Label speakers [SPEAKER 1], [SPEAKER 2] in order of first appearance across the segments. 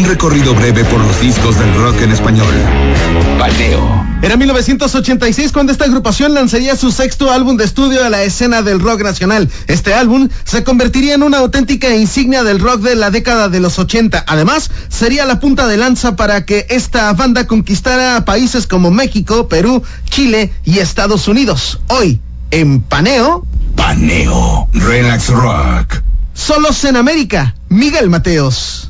[SPEAKER 1] Un recorrido breve por los discos del rock en español. Paneo.
[SPEAKER 2] Era 1986 cuando esta agrupación lanzaría su sexto álbum de estudio a la escena del rock nacional. Este álbum se convertiría en una auténtica insignia del rock de la década de los 80. Además, sería la punta de lanza para que esta banda conquistara países como México, Perú, Chile y Estados Unidos. Hoy, en Paneo.
[SPEAKER 1] Paneo. Relax Rock.
[SPEAKER 2] Solos en América. Miguel Mateos.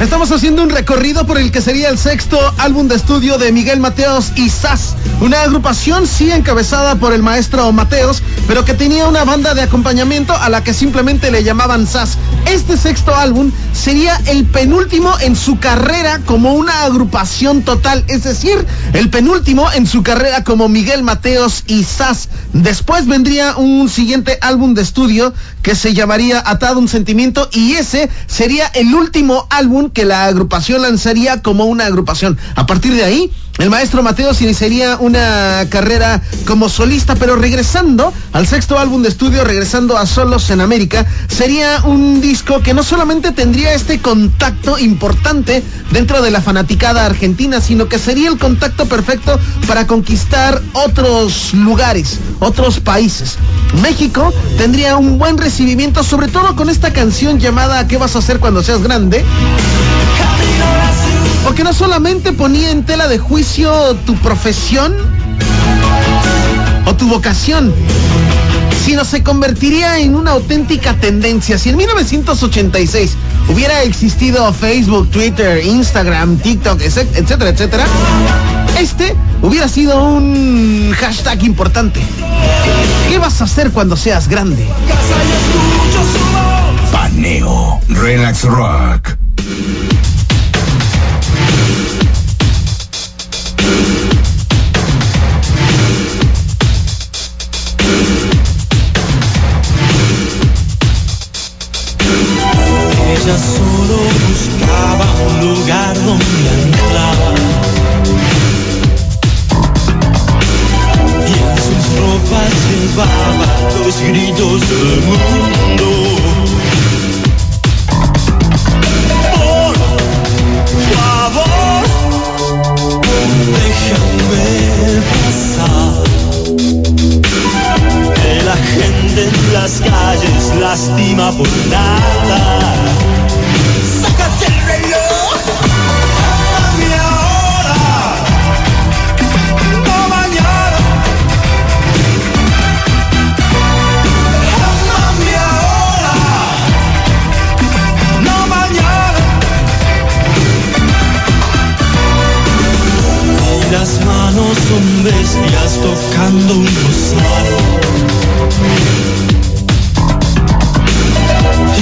[SPEAKER 2] Estamos haciendo un recorrido por el que sería el sexto álbum de estudio de Miguel Mateos y Sass, una agrupación sí encabezada por el maestro Mateos, pero que tenía una banda de acompañamiento a la que simplemente le llamaban Sass. Este sexto álbum sería el penúltimo en su carrera como una agrupación total, es decir, el penúltimo en su carrera como Miguel Mateos y Sass. Después vendría un siguiente álbum de estudio que se llamaría Atado un Sentimiento y ese sería el último álbum que la agrupación lanzaría como una agrupación. A partir de ahí,
[SPEAKER 3] el maestro Mateos iniciaría una carrera como solista, pero regresando al sexto álbum de estudio, regresando a Solos en América, sería un disco que no solamente tendría este contacto importante dentro de la fanaticada argentina, sino que sería el contacto perfecto para conquistar otros lugares, otros países. México tendría un buen recibimiento, sobre todo con esta canción llamada ¿Qué vas a hacer cuando seas grande? Porque no solamente ponía en tela de juicio tu profesión o tu vocación, sino se convertiría en una auténtica tendencia. Si en 1986 hubiera existido Facebook, Twitter, Instagram, TikTok, etcétera, etcétera, este hubiera sido un hashtag importante. ¿Qué vas a hacer cuando seas grande?
[SPEAKER 1] Paneo, Relax Rock.
[SPEAKER 2] Ella solo buscaba un lugar donde anclar. Y en sus ropas llevaba los gritos del mundo. Por favor, déjame pasar. Que la gente en las calles lastima por nada. Son bestias tocando un rosario.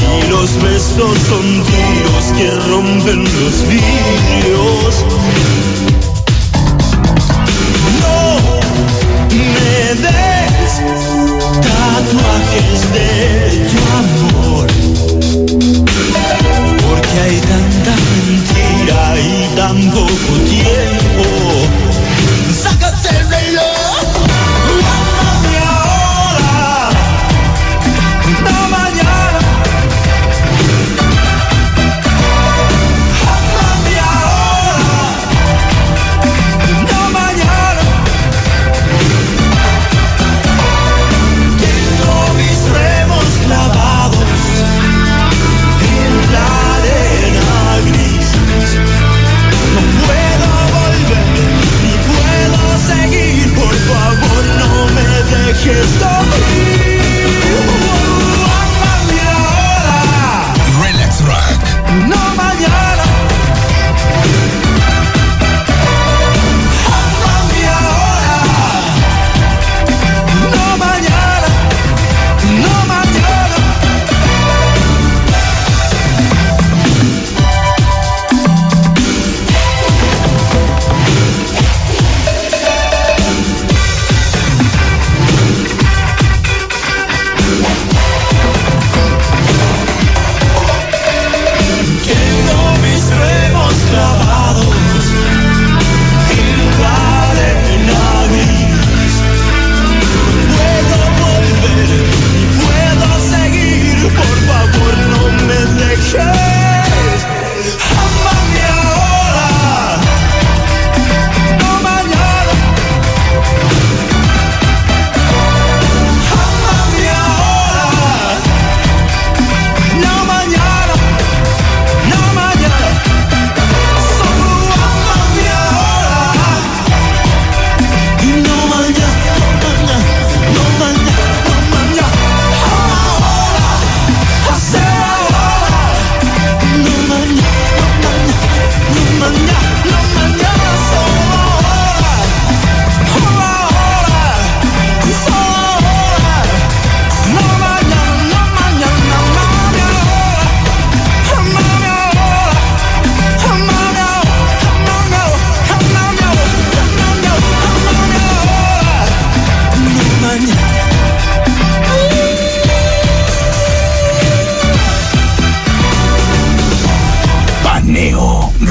[SPEAKER 2] Y los besos son tiros que rompen los vidrios. No me des tatuajes de tu amor. Porque hay tanta mentira y tan poco tiempo.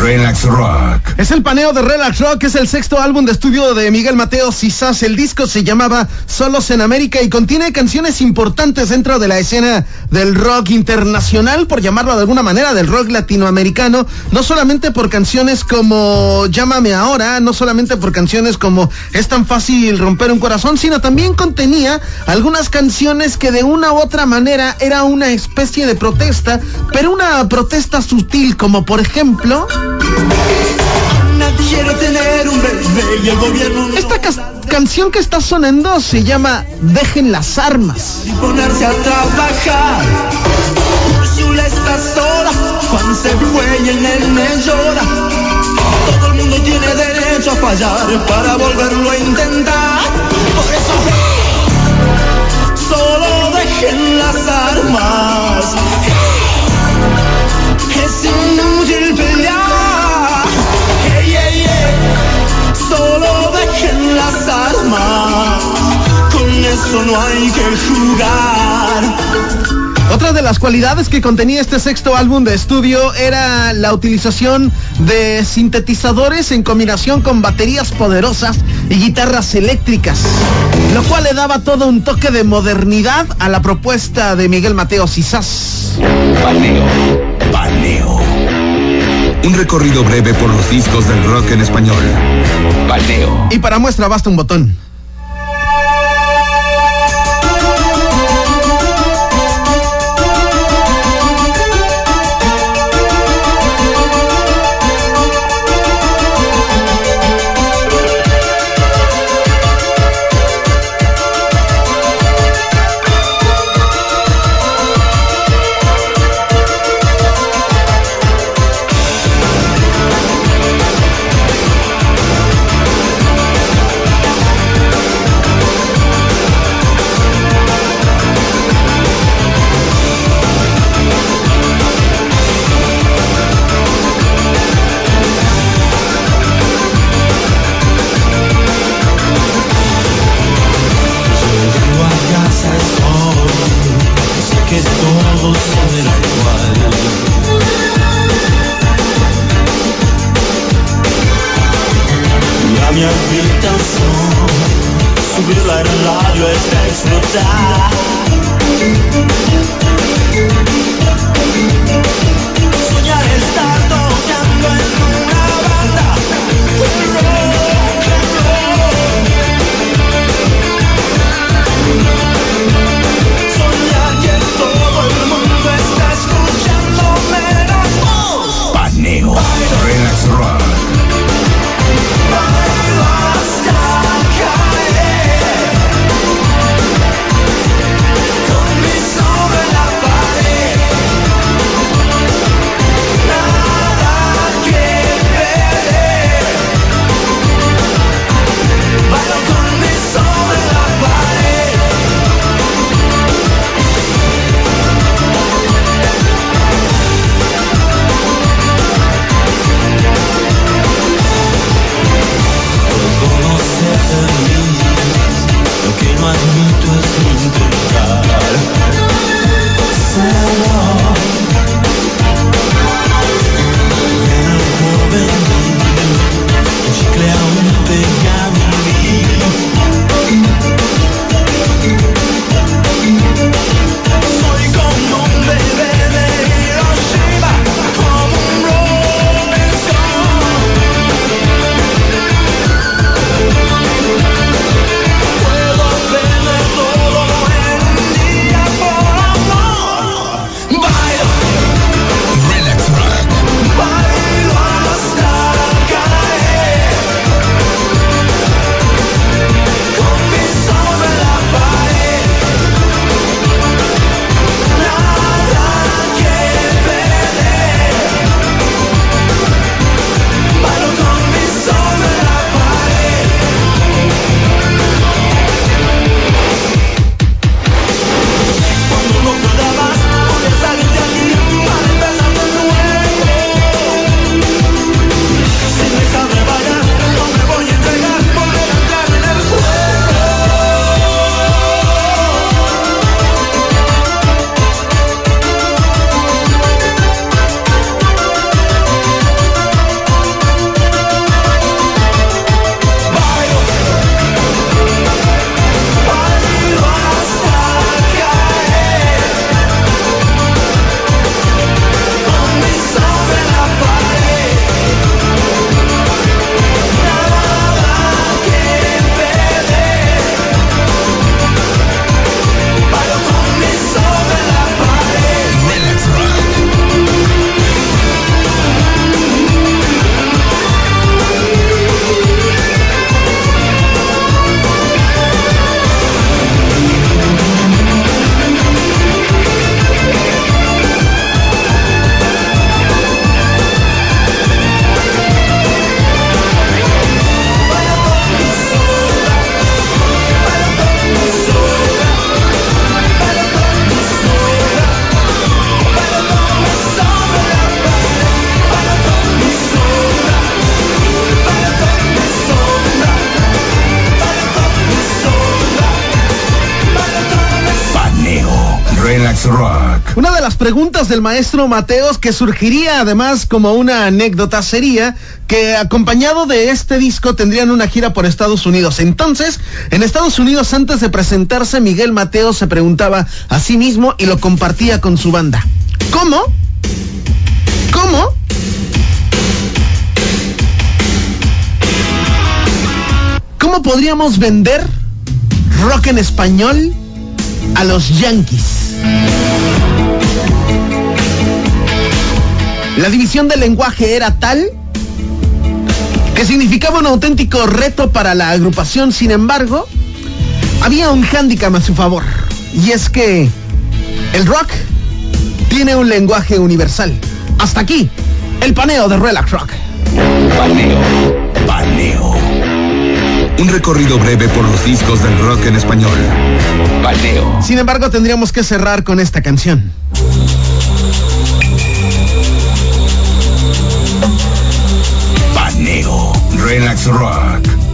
[SPEAKER 1] Relax Rock.
[SPEAKER 2] Es el paneo de Relax Rock, es el sexto álbum de estudio de Miguel Mateo Cisas. El disco se llamaba Solos en América y contiene canciones importantes dentro de la escena del rock internacional, por llamarlo de alguna manera, del rock latinoamericano. No solamente por canciones como Llámame ahora, no solamente por canciones como Es tan fácil romper un corazón, sino también contenía algunas canciones que de una u otra manera era una especie de protesta, pero una protesta sutil, como por ejemplo. Esta canción que está sonando se llama Dejen las armas.
[SPEAKER 3] Y ponerse a trabajar. Úrsula está sola, Juan se fue y él me llora. Todo el mundo tiene derecho a fallar para volverlo a intentar. Por eso, solo dejen las armas. Es inútil eso no hay que jugar.
[SPEAKER 2] Otra de las cualidades que contenía este sexto álbum de estudio era la utilización de sintetizadores en combinación con baterías poderosas y guitarras eléctricas, lo cual le daba todo un toque de modernidad a la propuesta de Miguel Mateo Cisás.
[SPEAKER 1] Paneo. Paneo. Un recorrido breve por los discos del rock en español. Paneo.
[SPEAKER 2] Y para muestra basta un botón. Preguntas del maestro Mateos que surgiría además como una anécdota sería que acompañado de este disco tendrían una gira por Estados Unidos. Entonces, en Estados Unidos antes de presentarse, Miguel Mateos se preguntaba a sí mismo y lo compartía con su banda. ¿Cómo? ¿Cómo? ¿Cómo podríamos vender rock en español a los Yankees? La división del lenguaje era tal que significaba un auténtico reto para la agrupación, sin embargo, había un hándicap a su favor, y es que el rock tiene un lenguaje universal. Hasta aquí, el paneo de Relax Rock.
[SPEAKER 1] Paneo. Paneo. Un recorrido breve por los discos del rock en español. Paneo.
[SPEAKER 2] Sin embargo, tendríamos que cerrar con esta canción.
[SPEAKER 1] Relax Rock.